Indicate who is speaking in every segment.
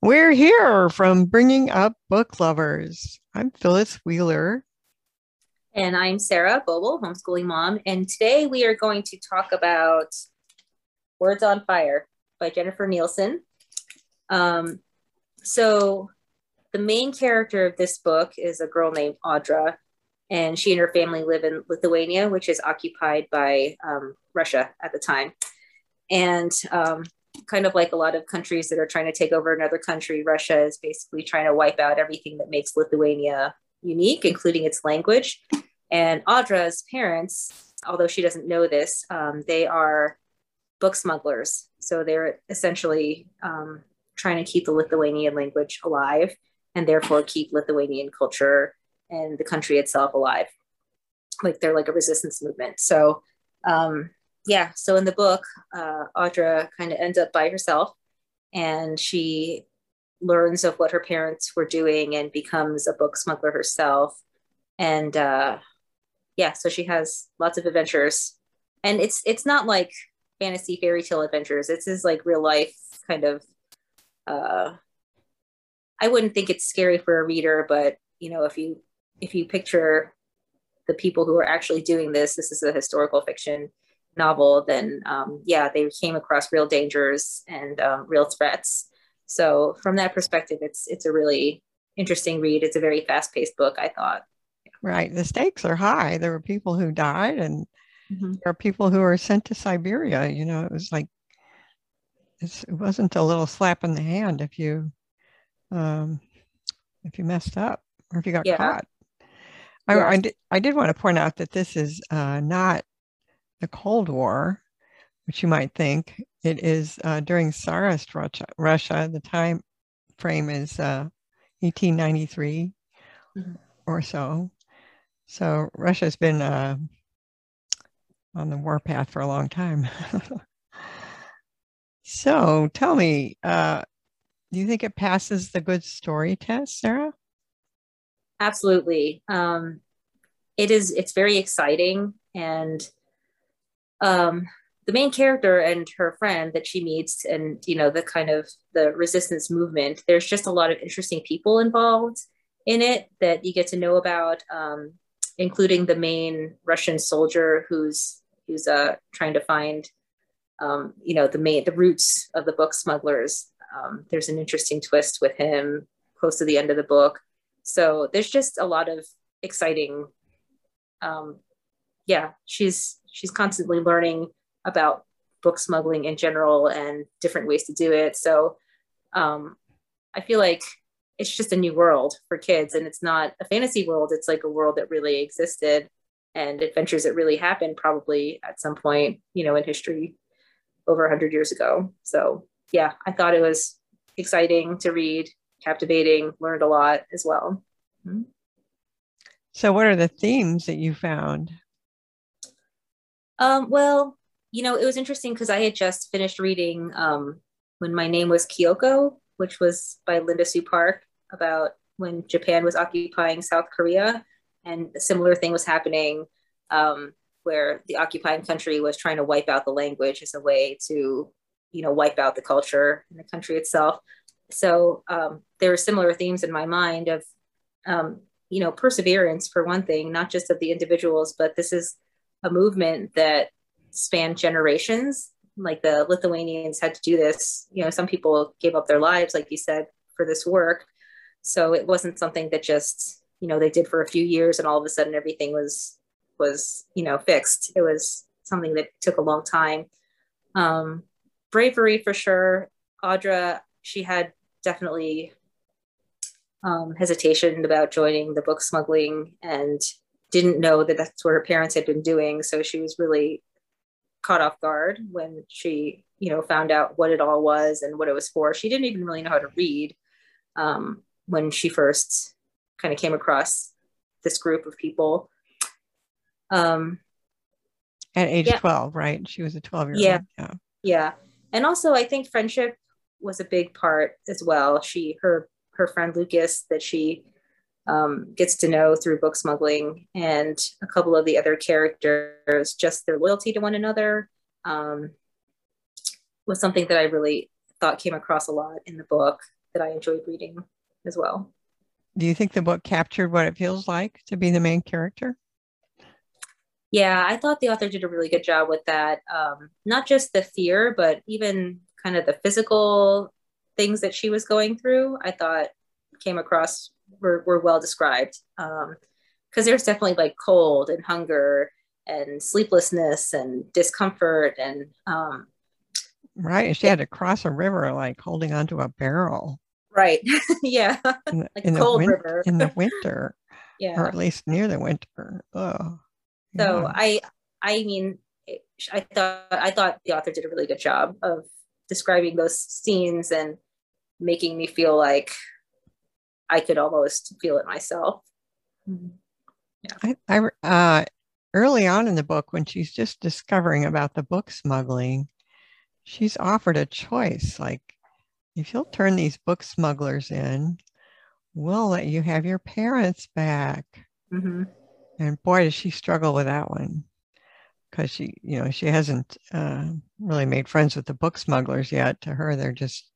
Speaker 1: We're here from Bringing Up Book Lovers. I'm Phyllis Wheeler.
Speaker 2: And I'm Sarah Boble, homeschooling mom. And today we are going to talk about Words on Fire by Jennifer Nielsen. Um, so, the main character of this book is a girl named Audra, and she and her family live in Lithuania, which is occupied by um, Russia at the time. And um, kind of like a lot of countries that are trying to take over another country, Russia is basically trying to wipe out everything that makes Lithuania unique, including its language. And Audra's parents, although she doesn't know this, um, they are book smugglers. So they're essentially um, trying to keep the Lithuanian language alive and therefore keep Lithuanian culture and the country itself alive. Like they're like a resistance movement. So um, yeah, so in the book, uh, Audra kind of ends up by herself and she learns of what her parents were doing and becomes a book smuggler herself. And uh, yeah, so she has lots of adventures. And it's it's not like fantasy fairy tale adventures. It's is like real life kind of uh I wouldn't think it's scary for a reader, but you know, if you if you picture the people who are actually doing this, this is a historical fiction novel, then um, yeah, they came across real dangers and um, real threats. So from that perspective, it's it's a really interesting read. It's a very fast paced book. I thought.
Speaker 1: Right, the stakes are high. There were people who died, and mm-hmm. there are people who were sent to Siberia. You know, it was like it wasn't a little slap in the hand if you um, if you messed up or if you got yeah. caught. I, yeah. I, did, I did want to point out that this is uh, not the Cold War, which you might think it is uh, during Tsarist Russia, Russia. The time frame is uh, 1893 mm-hmm. or so. So Russia's been uh, on the warpath for a long time. so tell me, uh, do you think it passes the good story test, Sarah?
Speaker 2: Absolutely. Um, it is. It's very exciting and um, the main character and her friend that she meets and you know the kind of the resistance movement there's just a lot of interesting people involved in it that you get to know about um, including the main russian soldier who's who's uh, trying to find um, you know the main the roots of the book smugglers. Um, there's an interesting twist with him close to the end of the book. So there's just a lot of exciting um, yeah she's she's constantly learning about book smuggling in general and different ways to do it. So um, I feel like it's just a new world for kids and it's not a fantasy world. It's like a world that really existed and adventures that really happened probably at some point, you know, in history over 100 years ago. So yeah, I thought it was exciting to read, captivating, learned a lot as well. Mm-hmm.
Speaker 1: So, what are the themes that you found?
Speaker 2: Um, well, you know, it was interesting because I had just finished reading um, When My Name Was Keoko, which was by Linda Sue Park about when Japan was occupying South Korea. And a similar thing was happening um, where the occupying country was trying to wipe out the language as a way to, you know, wipe out the culture in the country itself. So um, there were similar themes in my mind of, um, you know, perseverance for one thing, not just of the individuals, but this is a movement that spanned generations. Like the Lithuanians had to do this. You know, some people gave up their lives, like you said, for this work. So it wasn't something that just, you know, they did for a few years and all of a sudden everything was was, you know, fixed. It was something that took a long time. Um, bravery for sure. Audra, she had definitely um, hesitation about joining the book smuggling and didn't know that that's what her parents had been doing. So she was really caught off guard when she, you know, found out what it all was and what it was for. She didn't even really know how to read um, when she first kind of came across this group of people. Um,
Speaker 1: At age yeah. 12, right? She was a 12 year old.
Speaker 2: Yeah. yeah. Yeah. And also, I think friendship was a big part as well. She, her, her friend Lukas that she um, gets to know through book smuggling and a couple of the other characters, just their loyalty to one another um, was something that I really thought came across a lot in the book. that I enjoyed reading as well.
Speaker 1: Do you think the book captured what it feels like to be the main character?
Speaker 2: Yeah, I thought the author did a really good job with that. Um, not just the fear, but even kind of the physical things that she was going through. I thought came across were, were well described. Um, because there's definitely like cold and hunger and sleeplessness and discomfort and um,
Speaker 1: right she had to cross a river like holding onto a barrel
Speaker 2: right yeah
Speaker 1: in the, like in cold win- river in the winter yeah or at least near the winter oh
Speaker 2: so yeah. i i mean i thought i thought the author did a really good job of describing those scenes and making me feel like i could almost feel it myself mm-hmm.
Speaker 1: yeah. I, I uh, early on in the book, when she's just discovering about the book smuggling, she's offered a choice like, if you'll turn these book smugglers in, we'll let you have your parents back. Mm-hmm. And boy, does she struggle with that one because she, you know, she hasn't uh, really made friends with the book smugglers yet. To her, they're just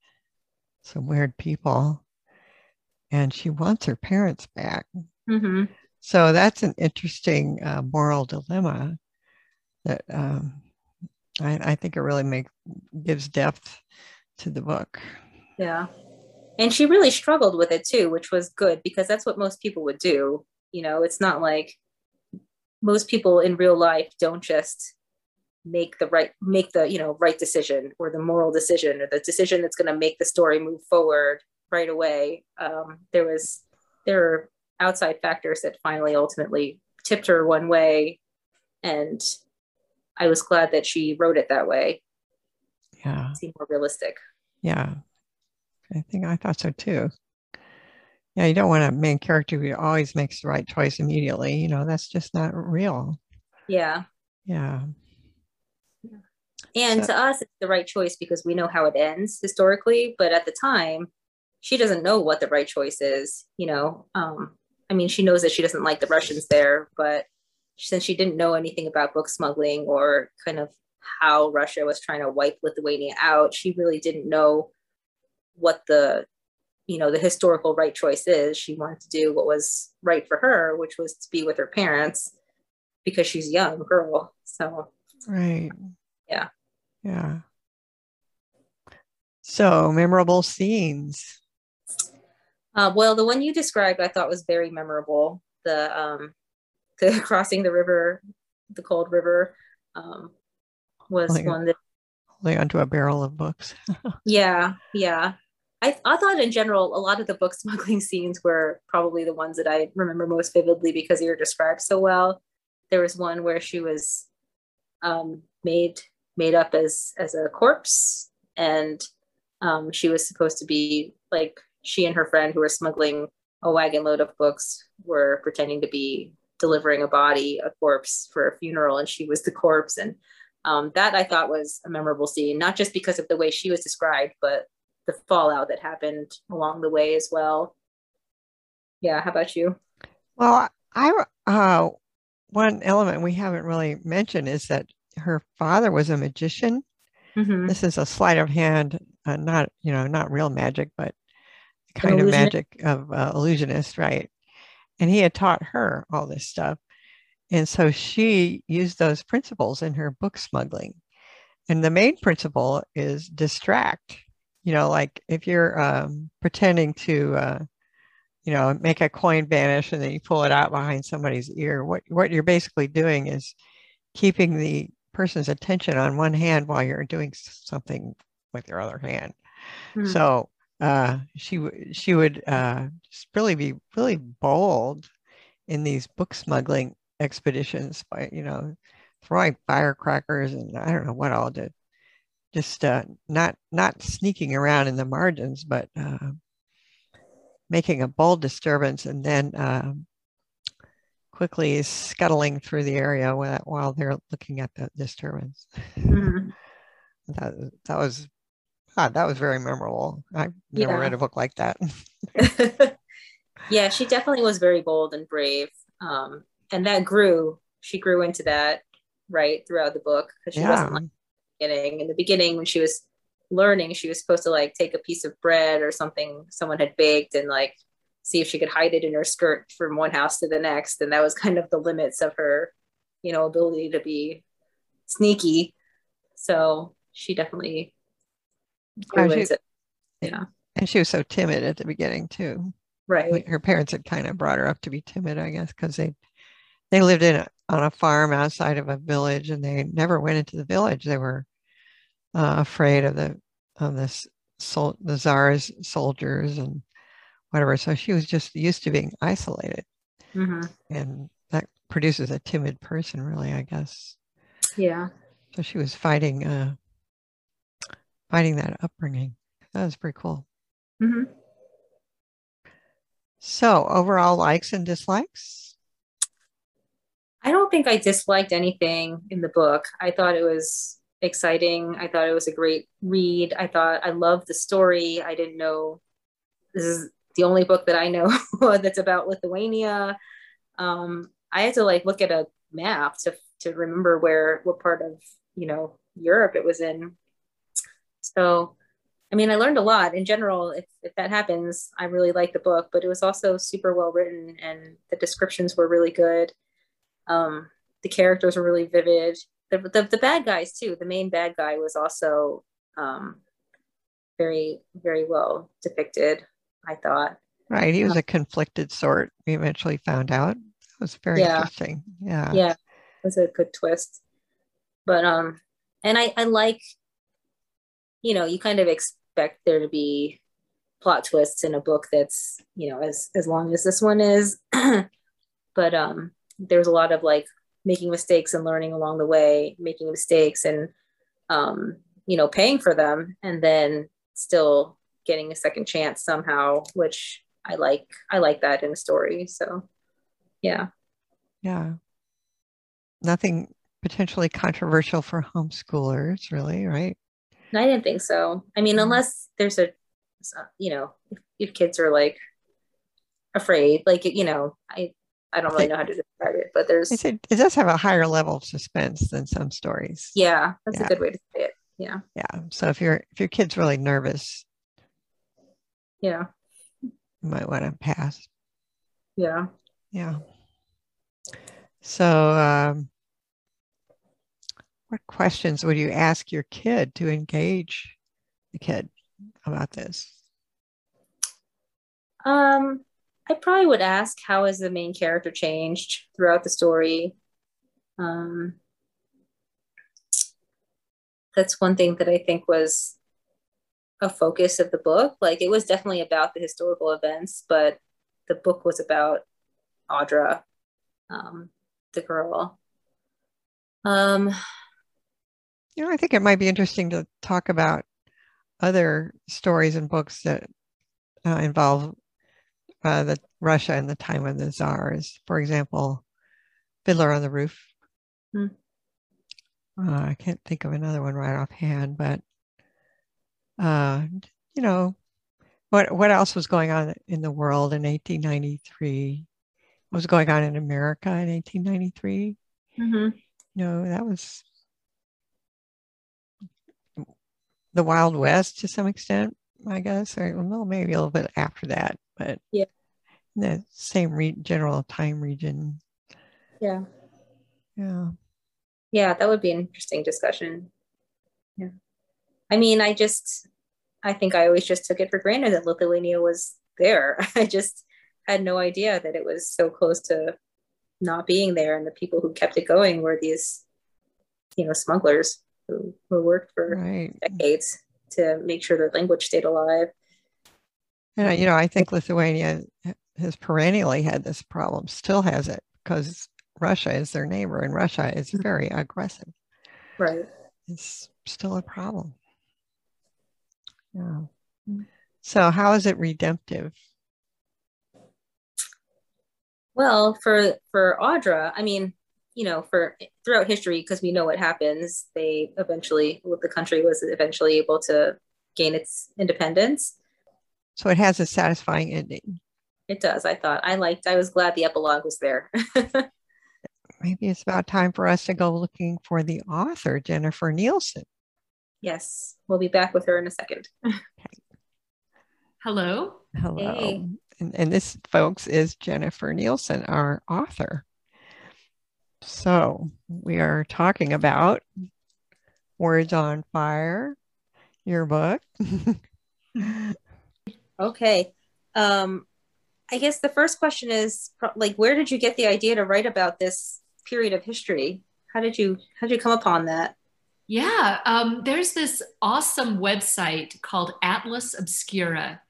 Speaker 1: some weird people. And she wants her parents back. Mm-hmm. So that's an interesting uh, moral dilemma that um, I, I, think it really makes gives depth to the book.
Speaker 2: Yeah, and she really struggled with it too, which was good because that's what most people would do. You know, it's not like most people in real life don't just make the right make the you know right decision or the moral decision or the decision that's going to make the story move forward right away um, there was there were outside factors that finally ultimately tipped her one way. And I was glad that she wrote it that way.
Speaker 1: Yeah.
Speaker 2: It seemed more realistic.
Speaker 1: Yeah. I think I thought so too. Yeah, you don't want a main character who always makes the right choice immediately. You know, that's just not real.
Speaker 2: Yeah.
Speaker 1: Yeah.
Speaker 2: And so, to us, it's the right choice because we know how it ends historically. But at the time, she doesn't know what the right choice is. You know, um, I mean, she knows that she doesn't like the Russians there, but since she didn't know anything about book smuggling or kind of how Russia was trying to wipe Lithuania out, she really didn't know what the you know the historical right choice is. She wanted to do what was right for her, which was to be with her parents because she's a young girl. So
Speaker 1: right,
Speaker 2: yeah,
Speaker 1: yeah. So memorable scenes.
Speaker 2: Uh, well, the one you described, I thought was very memorable. The um, the crossing the river, the cold river, um, was holding, one that
Speaker 1: holding onto a barrel of books.
Speaker 2: yeah, yeah. I, I thought in general, a lot of the book smuggling scenes were probably the ones that I remember most vividly because they were described so well. There was one where she was um, made made up as as a corpse, and um, she was supposed to be like she and her friend who were smuggling a wagon load of books were pretending to be delivering a body, a corpse for a funeral, and she was the corpse. And um, that I thought was a memorable scene, not just because of the way she was described, but the fallout that happened along the way as well. Yeah, how about you?
Speaker 1: Well, I uh, one element we haven't really mentioned is that her father was a magician. Mm-hmm. This is a sleight of hand, uh, not you know, not real magic, but kind of magic of uh, illusionist, right? And he had taught her all this stuff. And so she used those principles in her book smuggling. And the main principle is distract. You know, like if you're um, pretending to, uh, you know, make a coin vanish and then you pull it out behind somebody's ear, what, what you're basically doing is keeping the person's attention on one hand while you're doing something with your other hand. Mm-hmm. So uh, she she would uh, just really be really bold in these book smuggling expeditions by you know throwing firecrackers and I don't know what all to Just uh, not not sneaking around in the margins, but uh, making a bold disturbance and then uh, quickly scuttling through the area while, while they're looking at the disturbance. Mm-hmm. that that was God, that was very memorable. I've never yeah. read a book like that.
Speaker 2: yeah, she definitely was very bold and brave. Um, and that grew, she grew into that right throughout the book because she yeah. wasn't like beginning. In the beginning, when she was learning, she was supposed to like take a piece of bread or something someone had baked and like see if she could hide it in her skirt from one house to the next. And that was kind of the limits of her, you know, ability to be sneaky. So she definitely
Speaker 1: she-
Speaker 2: into yeah.
Speaker 1: And she was so timid at the beginning too.
Speaker 2: Right.
Speaker 1: Her parents had kind of brought her up to be timid, I guess, because they they lived in a, on a farm outside of a village, and they never went into the village. They were uh, afraid of the of this sol- the czar's soldiers and whatever. So she was just used to being isolated,
Speaker 2: hmm
Speaker 1: and that produces a timid person, really, I guess.
Speaker 2: Yeah.
Speaker 1: So she was fighting uh, fighting that upbringing. That was pretty cool.
Speaker 2: hmm
Speaker 1: So overall likes and dislikes.
Speaker 2: I don't think I disliked anything in the book. I thought it was exciting. I thought it was a great read. I thought I loved the story. I didn't know this is the only book that I know that's about Lithuania. Um, I had to like look at a map to to remember where what part of you know Europe it was in. So, I mean, I learned a lot in general. If if that happens, I really like the book, but it was also super well written and the descriptions were really good. Um, the characters were really vivid. The, the, the bad guys too. The main bad guy was also um, very very well depicted. I thought.
Speaker 1: Right. He was a conflicted sort. We eventually found out. It was very
Speaker 2: Yeah.
Speaker 1: interesting. Yeah.
Speaker 2: yeah it was a good twist but um and i i like you know you kind of expect there to be plot twists in a book that's you know as as long as this one is but um there's a lot of like making mistakes and learning along the way making mistakes and um you know paying for them and then still getting a second chance somehow which i like i like that in a story so yeah
Speaker 1: Yeah. Nothing potentially controversial for homeschoolers, really, right?
Speaker 2: I didn't think so. I mean,
Speaker 1: Mhm.
Speaker 2: unless there's a, you know, if, if kids are like afraid, like you know, I I don't really know how to describe it, but there's
Speaker 1: It's a, it does have a higher level of suspense than some stories.
Speaker 2: yeah, that's
Speaker 1: Yeah.
Speaker 2: a good way to say it. Yeah,
Speaker 1: Yeah. So if your if your kid's really nervous,
Speaker 2: yeah,
Speaker 1: you might want to pass.
Speaker 2: yeah.
Speaker 1: Yeah. So um, what questions would you ask your kid to engage the kid about this?
Speaker 2: Um, I probably would ask how has the main character changed throughout the story. Um, that's one thing that I think was a focus of the book. Like it was definitely about the historical events, but the book was about Audra, um, the girl. Um,
Speaker 1: You know, I think it might be interesting to talk about other stories and books that uh, involve uh, the Russia in the time of the czars. For example, Fiddler on the Roof.
Speaker 2: Hmm.
Speaker 1: Uh, I can't think of another one right offhand, but uh, you know, what what else was going on in the world in 1893? What was going on in America in 1893?
Speaker 2: mhm.
Speaker 1: No, that was the Wild West to some extent, I guess, or well, maybe a little bit after that, but
Speaker 2: Yeah.
Speaker 1: the same re- general time region.
Speaker 2: Yeah.
Speaker 1: Yeah,
Speaker 2: Yeah, that would be an interesting discussion. Yeah. I mean, I just, I think I always just took it for granted that Lithuania was there. I just had no idea that it was so close to not being there. And the people who kept it going were these, you know, smugglers who, who worked for
Speaker 1: right.
Speaker 2: decades to make sure their language stayed alive.
Speaker 1: And I- you know, I think Lithuania has perennially had this problem, still has it, because Russia is their neighbor, and Russia is mm-hmm. very aggressive.
Speaker 2: Right.
Speaker 1: It's still a problem. Yeah. So, how is it redemptive?
Speaker 2: Well, for for Audra, I mean, you know, for throughout history, because we know what happens, they eventually, well, the country was eventually able to gain its independence.
Speaker 1: So, it has a satisfying ending.
Speaker 2: It does. I thought I liked. I was glad the epilogue was there.
Speaker 1: maybe it's about time for us to go looking for the author, Jennifer Nielsen.
Speaker 2: Yes, we'll be back with her in a second. okay.
Speaker 3: Hello.
Speaker 1: Hello. Hey. And, and this, folks, is Jennifer Nielsen, our author. So we are talking about Words on Fire, your book.
Speaker 2: okay. Um, I guess the first question is like, where did you get the idea to write about this period of history? How did you how did you come upon that?
Speaker 3: Yeah, um, there's this awesome website called Atlas Obscura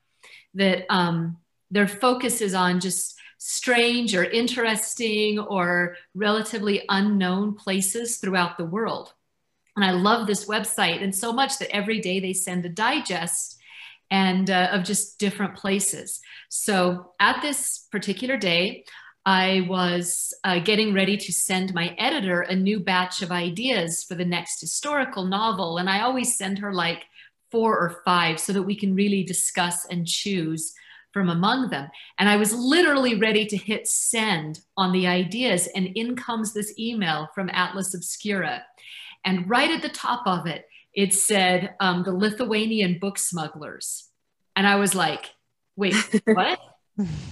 Speaker 3: that um, their focus is on just strange or interesting or relatively unknown places throughout the world. And I love this website and so much that every day they send a digest and uh, of just different places. So at this particular day, I was uh, getting ready to send my editor a new batch of ideas for the next historical novel. And I always send her like four or five so that we can really discuss and choose from among them. And I was literally ready to hit send on the ideas. And in comes this email from Atlas Obscura. And right at the top of it, it said um, the Lithuanian book smugglers. And I was like, wait, what?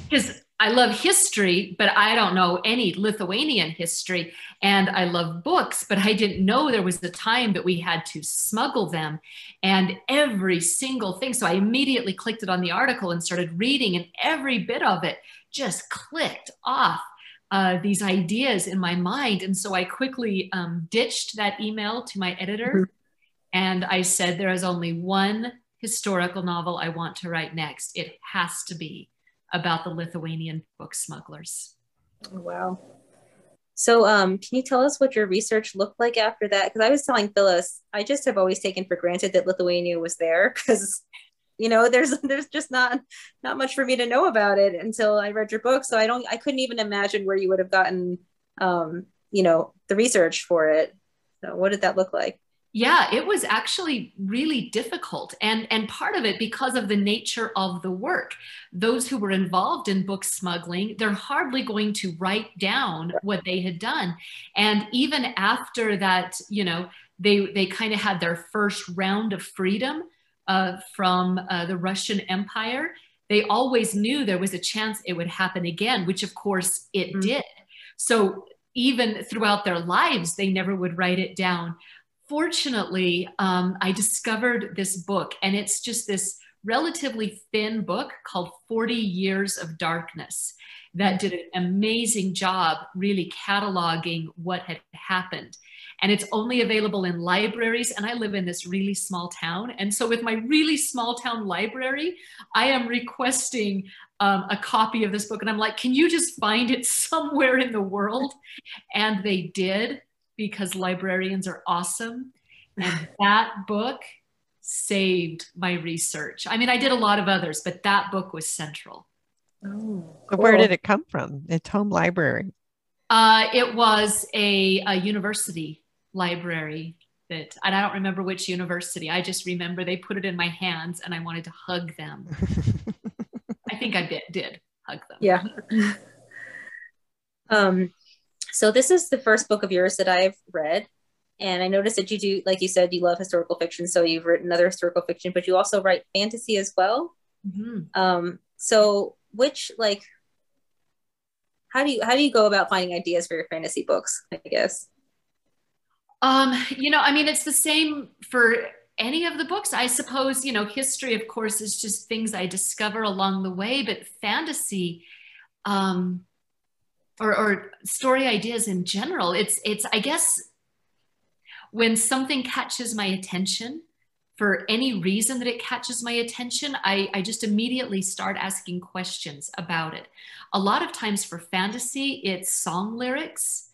Speaker 3: Because I love history, but I don't know any Lithuanian history. And I love books, but I didn't know there was a time that we had to smuggle them and every single thing. So I immediately clicked it on the article and started reading, and every bit of it just clicked off uh, these ideas in my mind. And so I quickly um, ditched that email to my editor. Mm-hmm. And I said, There is only one historical novel I want to write next. It has to be about the Lithuanian book smugglers.
Speaker 2: Wow. So, um, can you tell us what your research looked like after that? Because I was telling Phyllis, I just have always taken for granted that Lithuania was there because, you know, there's there's just not not much for me to know about it until I read your book. So I don't, I couldn't even imagine where you would have gotten, um, you know, the research for it. So, what did that look like?
Speaker 3: Yeah it was actually really difficult and and part of it because of the nature of the work. Those who were involved in book smuggling they're hardly going to write down what they had done. And even after that you know they they kind of had their first round of freedom uh, from uh, the russian empire they always knew there was a chance it would happen again which of course it mm-hmm. did. So even throughout their lives they never would write it down fortunately, um, I discovered this book, and it's just this relatively thin book called 40 Years of Darkness that did an amazing job really cataloging what had happened. And it's only available in libraries. And I live in this really small town. And so, with my really small town library, I am requesting um, a copy of this book. And I'm like, can you just find it somewhere in the world? And they did because librarians are awesome. And that book saved my research. I mean, I did a lot of others, but that book was central.
Speaker 1: Oh, cool. where did it come from? It's home library.
Speaker 3: Uh, it was a, a university library that, and I don't remember which university. I just remember they put it in my hands and I wanted to hug them. I think I did, did hug them.
Speaker 2: Yeah. um, so this is the first book of yours that I've read. And I noticed that you do, like you said, you love historical fiction. So you've written other historical fiction, but you also write fantasy as well. Mm-hmm. Um, so which like how do you how do you go about finding ideas for your fantasy books, I guess?
Speaker 3: Um, you know, I mean, it's the same for any of the books. I suppose, you know, history, of course, is just things I discover along the way, but fantasy, um, or, or story ideas in general it's it's i guess when something catches my attention for any reason that it catches my attention, I, I, just immediately start asking questions about it. A lot of times for fantasy, it's song lyrics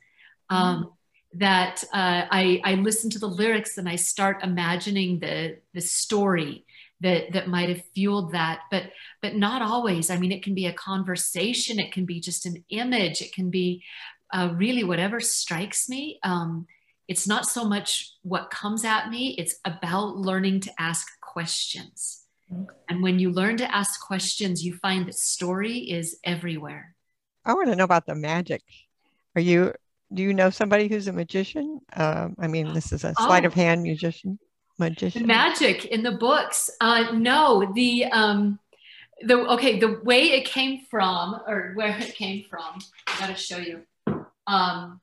Speaker 3: um, mm. that uh, I, I listen to the lyrics and I start imagining the, the story that that might have fueled that but but not always. I mean it can be a conversation it can be just an image it can be uh, really whatever strikes me um, it's not so much what comes at me it's about learning to ask questions. And when you learn to ask questions you find that story is everywhere.
Speaker 1: I want to know about the magic. Are you do you know somebody who's a magician? Um, i mean this is a sleight oh. of hand musician magician.
Speaker 3: Magic in the books. Uh, no, the um, the okay, the way it came from, or where it came from. I gotta show you. Um,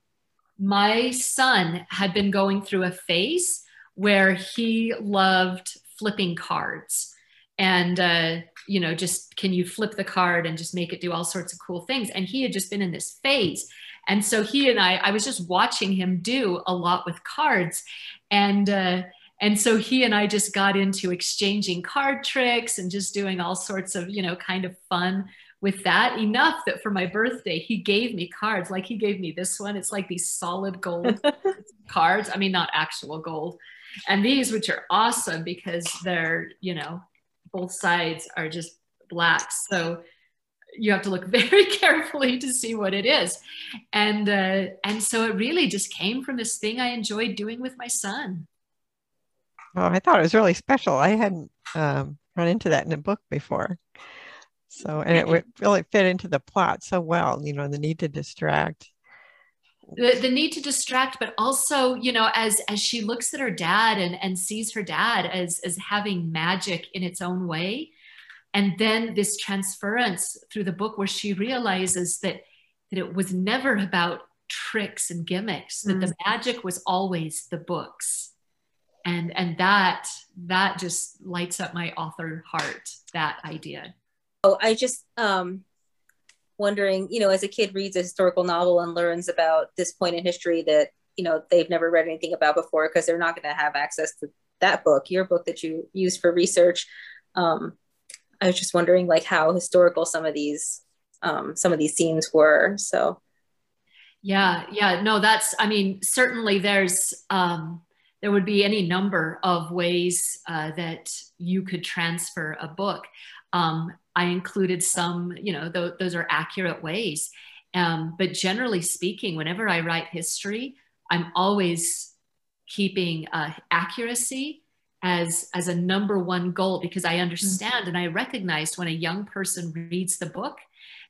Speaker 3: my son had been going through a phase where he loved flipping cards and uh, you know just can you flip the card and just make it do all sorts of cool things and he had just been in this phase and so he and i i was just watching him do a lot with cards and uh, and so he and i just got into exchanging card tricks and just doing all sorts of you know kind of fun with that enough that for my birthday he gave me cards like he gave me this one it's like these solid gold cards i mean not actual gold and these which are awesome because they're you know both sides are just black. So you have to look very carefully to see what it is. And uh, and so it really just came from this thing I enjoyed doing with my son.
Speaker 1: Oh, I thought it was really special. I hadn't um, run into that in a book before. So, and it really fit into the plot so well, you know, the need to distract
Speaker 3: the, the need to distract but also you know as as she looks at her dad and and sees her dad as as having magic in its own way and then this transference through the book where she realizes that that it was never about tricks and gimmicks that mm-hmm. the magic was always the books and and that that just lights up my author heart that idea
Speaker 2: oh i just um wondering, you know, as a kid reads a historical novel and learns about this point in history that, you know, they've never read anything about before because they're not going to have access to that book, your book that you used for research. Um, I was just wondering like how historical some of these um, some of these scenes were. So
Speaker 3: yeah, yeah, no, that's I mean, certainly there's um there would be any number of ways uh, that you could transfer a book. Um, I included some, you know, th- those are accurate ways. Um, but generally speaking, whenever I write history, I'm always keeping uh, accuracy as as a number one goal because I understand and I recognize when a young person reads the book,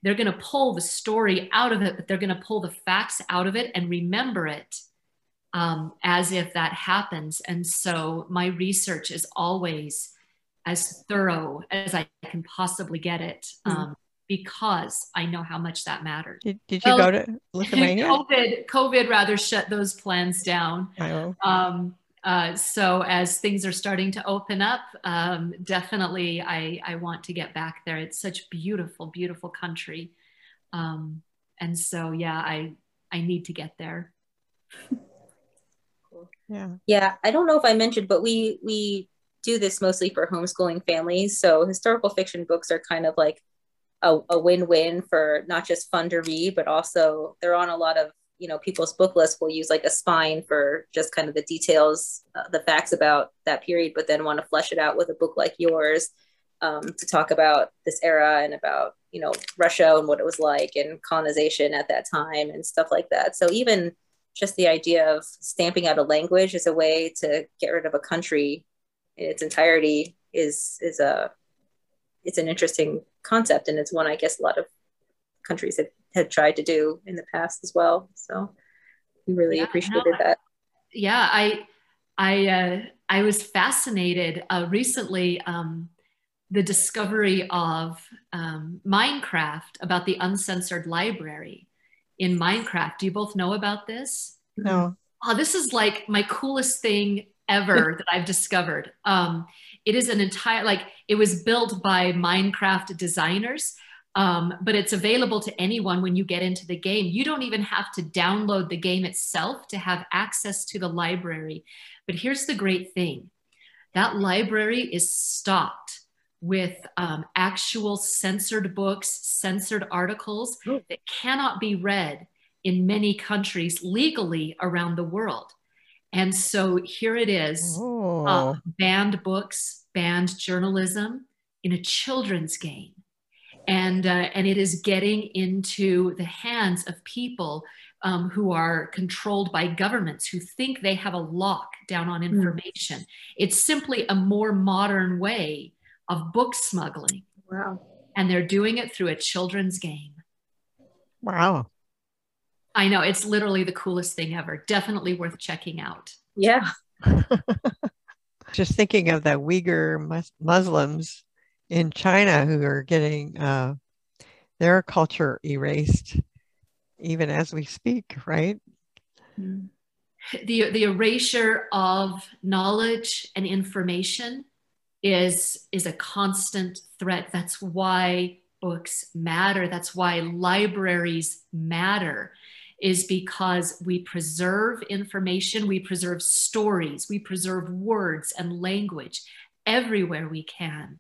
Speaker 3: they're going to pull the story out of it, but they're going to pull the facts out of it and remember it um, as if that happens. And so my research is always as thorough as I can possibly get it mm-hmm. um, because I know how much that mattered.
Speaker 1: Did, did you well, go to Lithuania?
Speaker 3: COVID, COVID rather shut those plans down. Oh. Um, uh, so as things are starting to open up, um, definitely I, I want to get back there. It's such beautiful, beautiful country. Um, and so, yeah, I, I need to get there.
Speaker 2: Yeah. Yeah. I don't know if I mentioned, but we, we do this mostly for homeschooling families. So historical fiction books are kind of like a, a win-win for not just fun to read, but also they're on a lot of you know people's book lists will use like a spine for just kind of the details, uh, the facts about that period, but then want to flesh it out with a book like yours um, to talk about this era and about you know Russia and what it was like and colonization at that time and stuff like that. So even just the idea of stamping out a language as a way to get rid of a country in its entirety is is a it's an interesting concept and it's one I guess a lot of countries have, have tried to do in the past as well. So we really yeah, appreciated no, that.
Speaker 3: Yeah, I I uh, I was fascinated uh, recently. Um, the discovery of um, Minecraft about the uncensored library in Minecraft. Do you both know about this?
Speaker 1: No.
Speaker 3: Oh, this is like my coolest thing ever that I've discovered. Um, it is an entire, like, it was built by Minecraft designers, um, but it's available to anyone when you get into the game. You don't even have to download the game itself to have access to the library. But here's the great thing that library is stocked with um, actual censored books, censored articles oh. that cannot be read in many countries legally around the world. And so here it is oh. uh, banned books, banned journalism in a children's game. And, uh, and it is getting into the hands of people um, who are controlled by governments who think they have a lock down on hmm. information. Mm. It's simply a more modern way of book smuggling.
Speaker 2: Wow.
Speaker 3: And they're doing it through a children's game.
Speaker 1: Wow.
Speaker 3: I know it's literally the coolest thing ever. Definitely worth checking out.
Speaker 2: Yeah.
Speaker 1: Just thinking of the Uyghur mus- Muslims in China who are getting uh, their culture erased even as we speak, right?
Speaker 3: Mm. The, the erasure of knowledge and information is, is a constant threat. That's why books matter. That's why libraries matter, is because we preserve information, we preserve stories, we preserve words and language everywhere we can,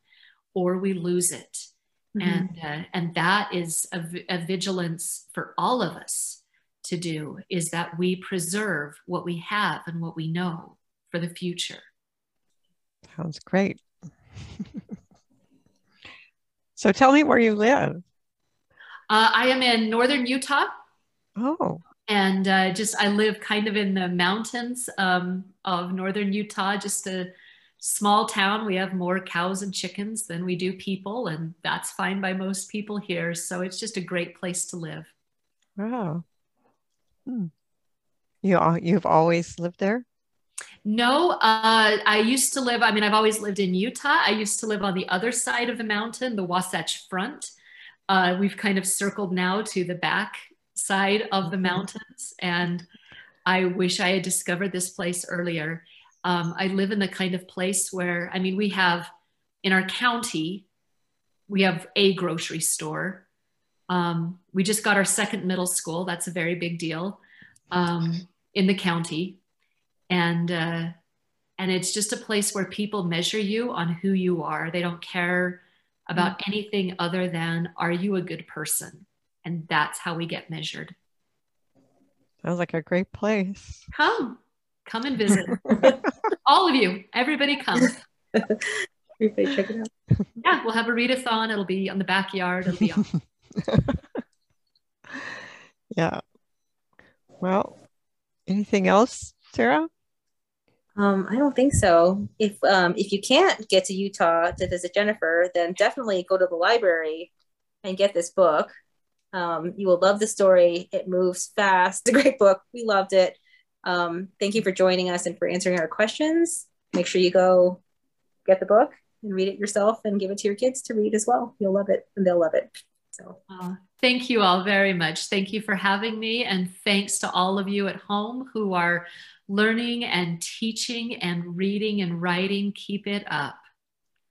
Speaker 3: or we lose it. Mm-hmm. And, uh, and that is a, a vigilance for all of us to do is that we preserve what we have and what we know for the future.
Speaker 1: Sounds great. so tell me where you live.
Speaker 3: Uh, I am in northern Utah.
Speaker 1: Oh.
Speaker 3: And uh, just I live kind of in the mountains um, of northern Utah, just a small town. We have more cows and chickens than we do people, and that's fine by most people here. So it's just a great place to live.
Speaker 1: Wow. Hmm. You you've always lived there?
Speaker 3: No, uh, I used to live. I mean, I've always lived in Utah. I used to live on the other side of the mountain, the Wasatch Front. Uh, we've kind of circled now to the back side of the mm-hmm. mountains, and I wish I had discovered this place earlier. Um, I live in the kind of place where, I mean, we have in our county, we have a grocery store. Um, we just got our second middle school. That's a very big deal um, in the county. And, uh, and it's just a place where people measure you on who you are. They don't care about mm-hmm. anything other than, are you a good person? And that's how we get measured.
Speaker 1: Sounds like a great place.
Speaker 3: Come. Come and visit. All of you, everybody come.
Speaker 2: Everybody check it out.
Speaker 3: Yeah, we'll have a readathon. It'll be on the backyard. It'll be on.
Speaker 1: yeah. Well, anything else, Sarah?
Speaker 2: Um, I don't think so. If um, if you can't get to Utah to visit Jennifer, then definitely go to the library and get this book. Um, you will love the story. It moves fast. It's a great book. We loved it. Um, thank you for joining us and for answering our questions. Make sure you go get the book and read it yourself and give it to your kids to read as well. You'll love it and they'll love it. So
Speaker 3: uh, thank you all very much. Thank you for having me. And thanks to all of you at home who are learning and teaching and reading and writing. Keep it up.